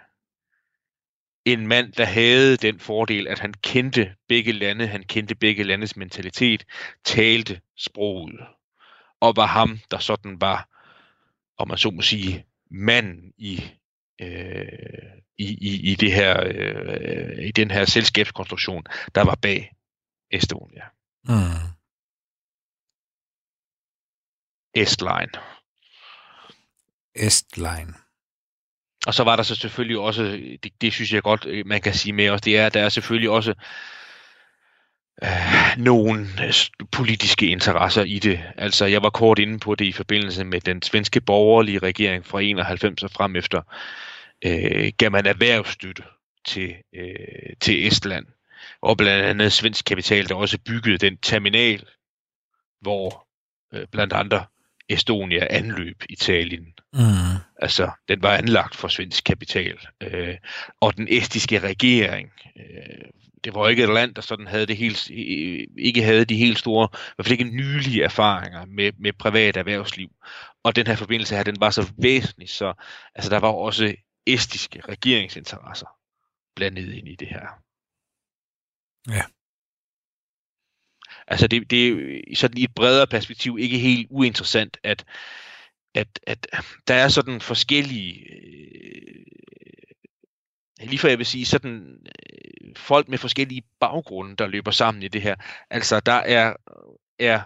En mand, der havde den fordel, at han kendte begge lande, han kendte begge landes mentalitet, talte sproget, og var ham, der sådan var, om man så må sige, mand i øh, i, i, i, det her, øh, i den her selskabskonstruktion, der var bag Estonia. Mm. Estline. Estline. og så var der så selvfølgelig også, det, det synes jeg godt, øh, man kan sige med os, det er, at der er selvfølgelig også øh, nogle politiske interesser i det. Altså, jeg var kort inde på det i forbindelse med den svenske borgerlige regering fra 91 og frem efter, øh, gav man erhvervsstøtte til, øh, til Estland. Og blandt andet svensk kapital, der også byggede den terminal, hvor øh, blandt andre Estonia anløb Italien. Mm. Altså, den var anlagt for svensk kapital. Øh, og den estiske regering, øh, det var ikke et land, der sådan havde det helt, ikke havde de helt store, i hvert fald ikke nylige erfaringer med, med privat erhvervsliv. Og den her forbindelse her, den var så væsentlig, så altså, der var også estiske regeringsinteresser blandet ind i det her. Ja. Altså det, det er sådan i et bredere perspektiv ikke helt uinteressant, at, at, at der er sådan forskellige, øh, lige for jeg vil sige, sådan øh, folk med forskellige baggrunde, der løber sammen i det her. Altså der er, er,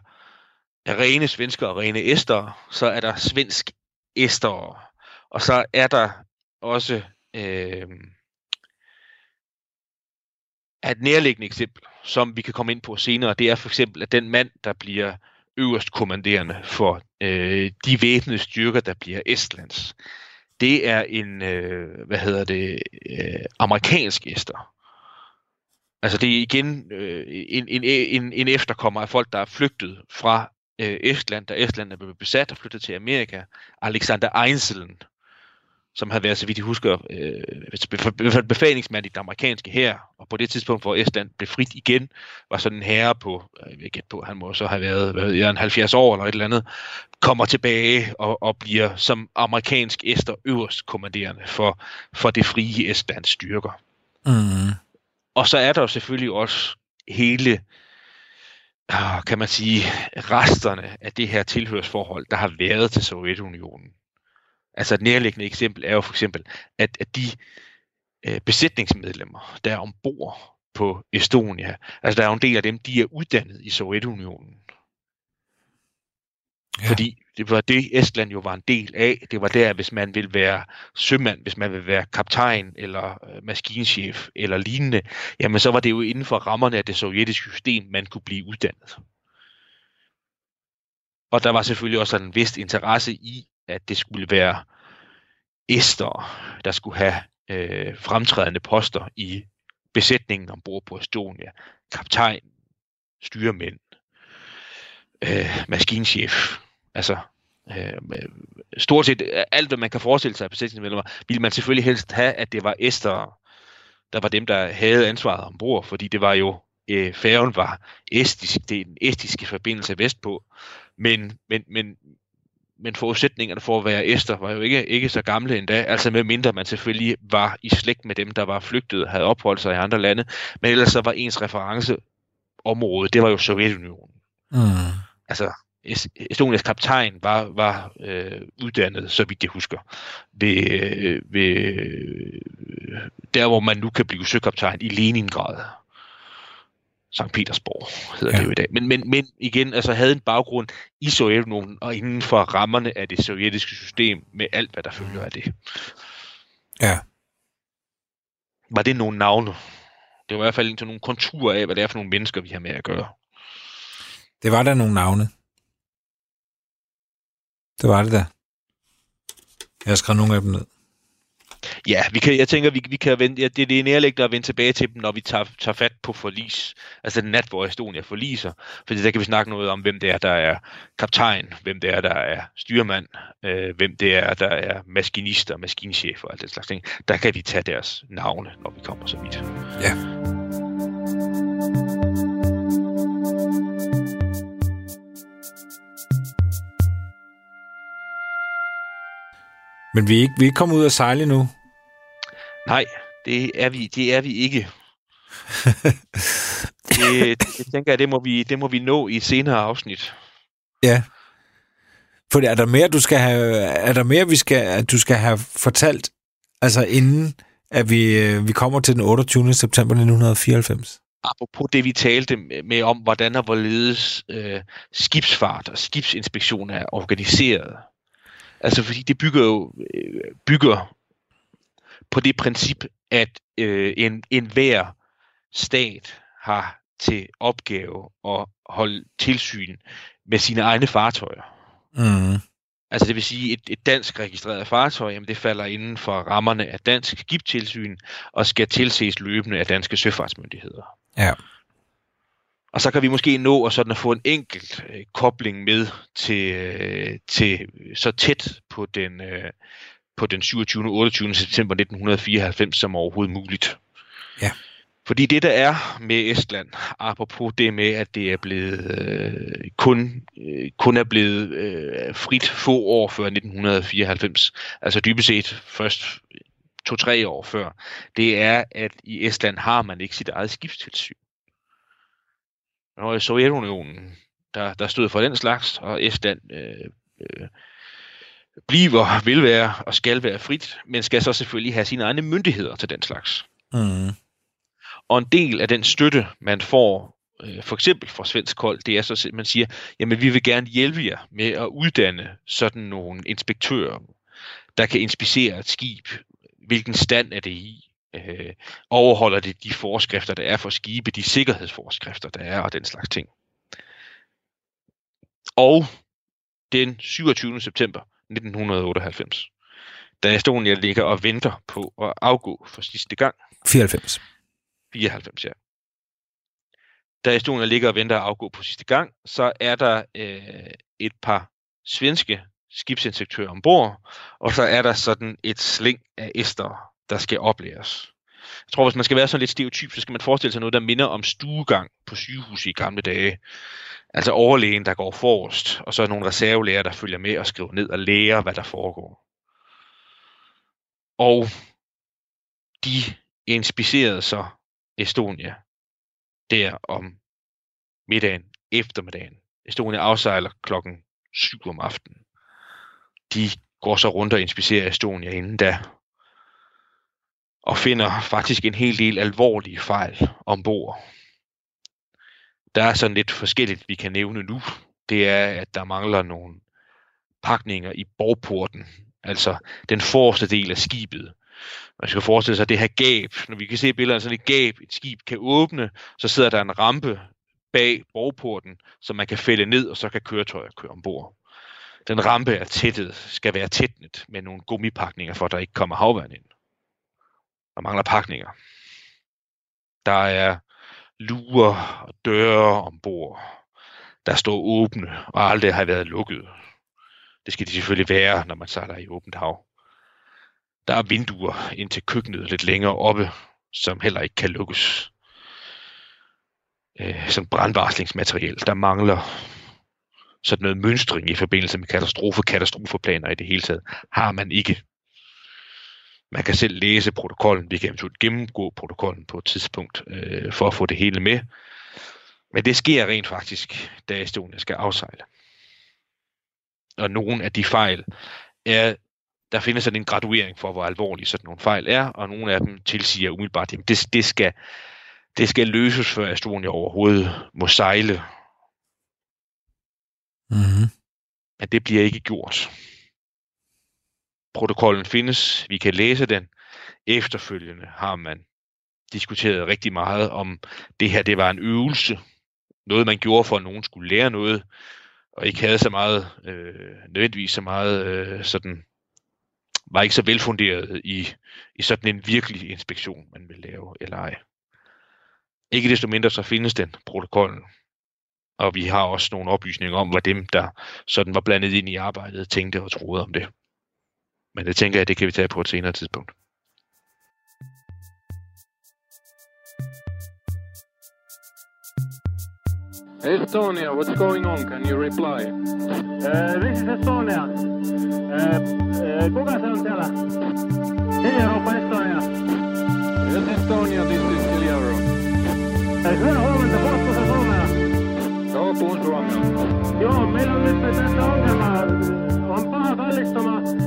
er rene svensker og rene æster, så er der svensk æster, og så er der også øh, et nærliggende eksempel, som vi kan komme ind på senere, det er for eksempel, at den mand, der bliver øverst kommanderende for øh, de væbnede styrker, der bliver Estlands, det er en, øh, hvad hedder det, øh, amerikansk æster. Altså det er igen øh, en, en, en, en efterkommer af folk, der er flygtet fra øh, Estland, da Estland er blevet besat og flyttet til Amerika. Alexander Einzeln, som havde været, så vidt jeg husker, øh, befalingsmand i den amerikanske hær, og på det tidspunkt, hvor Estland blev frit igen, var sådan en herre på, øh, jeg ved på, han må så have været, hvad ved jeg, en 70 år eller et eller andet, kommer tilbage og, og bliver som amerikansk Ester øverst kommanderende for, for det frie Estlands styrker. Mm. Og så er der jo selvfølgelig også hele, ah, kan man sige, resterne af det her tilhørsforhold, der har været til Sovjetunionen. Altså et nærliggende eksempel er jo for eksempel, at, at de øh, besætningsmedlemmer, der er ombord på Estonia, altså der er jo en del af dem, de er uddannet i Sovjetunionen. Ja. Fordi det var det, Estland jo var en del af. Det var der, hvis man vil være sømand, hvis man vil være kaptajn eller øh, maskinchef eller lignende, jamen så var det jo inden for rammerne af det sovjetiske system, man kunne blive uddannet. Og der var selvfølgelig også en vis interesse i, at det skulle være æster, der skulle have øh, fremtrædende poster i besætningen ombord på Estonia. Kaptajn, styrmænd, øh, maskinchef, altså øh, stort set øh, alt, hvad man kan forestille sig af besætningsmedlemmer, ville man selvfølgelig helst have, at det var æster, der var dem, der havde ansvaret ombord, fordi det var jo, øh, færgen var estisk, det er den estiske forbindelse vestpå, men, men, men, men forudsætningerne for at være æster var jo ikke, ikke så gamle endda, altså med mindre man selvfølgelig var i slægt med dem, der var flygtet havde opholdt sig i andre lande, men ellers så var ens referenceområde, det var jo Sovjetunionen. Mm. Altså, Estonias kaptajn var, var øh, uddannet, så vidt jeg husker, ved, øh, ved øh, der, hvor man nu kan blive søkaptajn i Leningrad. St. Petersborg hedder ja. det jo i dag. Men, men, men igen, altså havde en baggrund i Sovjetunionen og inden for rammerne af det sovjetiske system med alt, hvad der følger af det. Ja. Var det nogle navne? Det var i hvert fald nogle konturer af, hvad det er for nogle mennesker, vi har med at gøre. Det var der nogle navne. Det var det da. Jeg har skrevet nogle af dem ned. Ja, vi kan, jeg tænker, vi, vi kan vente, ja, det, det er nærliggende at vende tilbage til dem, når vi tager, tager fat på forlis. Altså den nat, hvor Estonia forliser. Fordi der kan vi snakke noget om, hvem det er, der er kaptajn, hvem det er, der er styrmand, øh, hvem det er, der er maskinister, maskinchef og alt det slags ting. Der kan vi tage deres navne, når vi kommer så vidt. Ja. Men vi er ikke, vi er ikke kommet ud af sejle nu. Nej, det er vi, det er vi ikke. (laughs) det, det, tænker jeg, det må, vi, det må vi nå i et senere afsnit. Ja. For er der mere, du skal have, er der mere, vi skal, at du skal have fortalt, altså inden at vi, øh, vi kommer til den 28. september 1994? apropos det, vi talte med om, hvordan og hvorledes øh, skibsfart og skibsinspektion er organiseret. Altså fordi det bygger jo øh, bygger på det princip, at øh, en, en hver stat har til opgave at holde tilsyn med sine egne fartøjer. Mm. Altså det vil sige, et, et dansk registreret fartøj, jamen det falder inden for rammerne af dansk skibstilsyn og skal tilses løbende af danske søfartsmyndigheder. Ja. Og så kan vi måske nå at, sådan at få en enkelt øh, kobling med til, øh, til så tæt på den, øh, på den 27. og 28. september 1994 som overhovedet muligt. Ja. Fordi det der er med Estland, apropos det med, at det er blevet øh, kun, øh, kun er blevet øh, frit få år før 1994, altså dybest set først to-tre år før, det er, at i Estland har man ikke sit eget skibstilsyn. Og i Sovjetunionen, der, der stod for den slags, og Estland øh, øh, bliver, vil være og skal være frit, men skal så selvfølgelig have sine egne myndigheder til den slags. Mm. Og en del af den støtte, man får, øh, for eksempel fra Svensk Hold, det er så, at man siger, jamen vi vil gerne hjælpe jer med at uddanne sådan nogle inspektører, der kan inspicere et skib. Hvilken stand er det i? Øh, overholder det de forskrifter, der er for skibe, de sikkerhedsforskrifter, der er, og den slags ting. Og den 27. september 1998, da Estonia ligger og venter på at afgå for sidste gang, 94. 94, ja. Da Estonia ligger og venter at afgå på sidste gang, så er der øh, et par svenske skibsinspektører ombord, og så er der sådan et sling af æster, der skal oplæres. Jeg tror, hvis man skal være sådan lidt stereotyp, så skal man forestille sig noget, der minder om stuegang på sygehus i gamle dage. Altså overlægen, der går forrest, og så er nogle reservelæger, der følger med og skriver ned og lærer, hvad der foregår. Og de inspicerede så Estonia der om middagen, eftermiddagen. Estonia afsejler klokken 7 om aftenen. De går så rundt og inspicerer Estonia inden da, og finder faktisk en hel del alvorlige fejl ombord. Der er sådan lidt forskelligt, vi kan nævne nu. Det er, at der mangler nogle pakninger i borgporten, altså den forreste del af skibet. Man skal forestille sig det her gab. Når vi kan se billederne, sådan et gab, et skib kan åbne, så sidder der en rampe bag borgporten, som man kan fælde ned, og så kan køretøjer køre ombord. Den rampe er tættet, skal være tætnet med nogle gummipakninger, for at der ikke kommer havvand ind. Der mangler pakninger. Der er lurer og døre ombord, der står åbne og aldrig har været lukket. Det skal de selvfølgelig være, når man sejler i åbent hav. Der er vinduer ind til køkkenet lidt længere oppe, som heller ikke kan lukkes. Øh, som brandvarslingsmateriel. Der mangler sådan noget mønstring i forbindelse med katastrofe, katastrofeplaner i det hele taget. Har man ikke. Man kan selv læse protokollen. Vi kan eventuelt gennemgå protokollen på et tidspunkt øh, for at få det hele med. Men det sker rent faktisk, da Estonia skal afsejle. Og nogle af de fejl er der findes sådan en graduering for, hvor alvorlige sådan nogle fejl er, og nogle af dem tilsiger umiddelbart, at det, det, skal, det skal løses, før Estonia overhovedet må sejle. Mm-hmm. Men det bliver ikke gjort. Protokollen findes, vi kan læse den. Efterfølgende har man diskuteret rigtig meget om, det her det var en øvelse. Noget man gjorde for, at nogen skulle lære noget, og ikke havde så meget, øh, nødvendigvis så meget øh, sådan var ikke så velfunderet i, i sådan en virkelig inspektion, man vil lave eller ej. Ikke desto mindre så findes den protokollen, og vi har også nogle oplysninger om, hvad dem, der sådan var blandet ind i arbejdet, tænkte og troede om det. Men det tænker jeg, det kan vi tage på et senere tidspunkt. Estonia, what's going on? Can you reply? Uh, this is Estonia. Uh, uh, kuka se on siellä? Europa Estonia. Yes, Estonia, this is Kiliaro. Uh, hyvää huomenta, puhutko se Suomea? Joo, puhun suomea. Joo, meillä on nyt tässä ongelma. On paha kallistuma oikealle puolelle.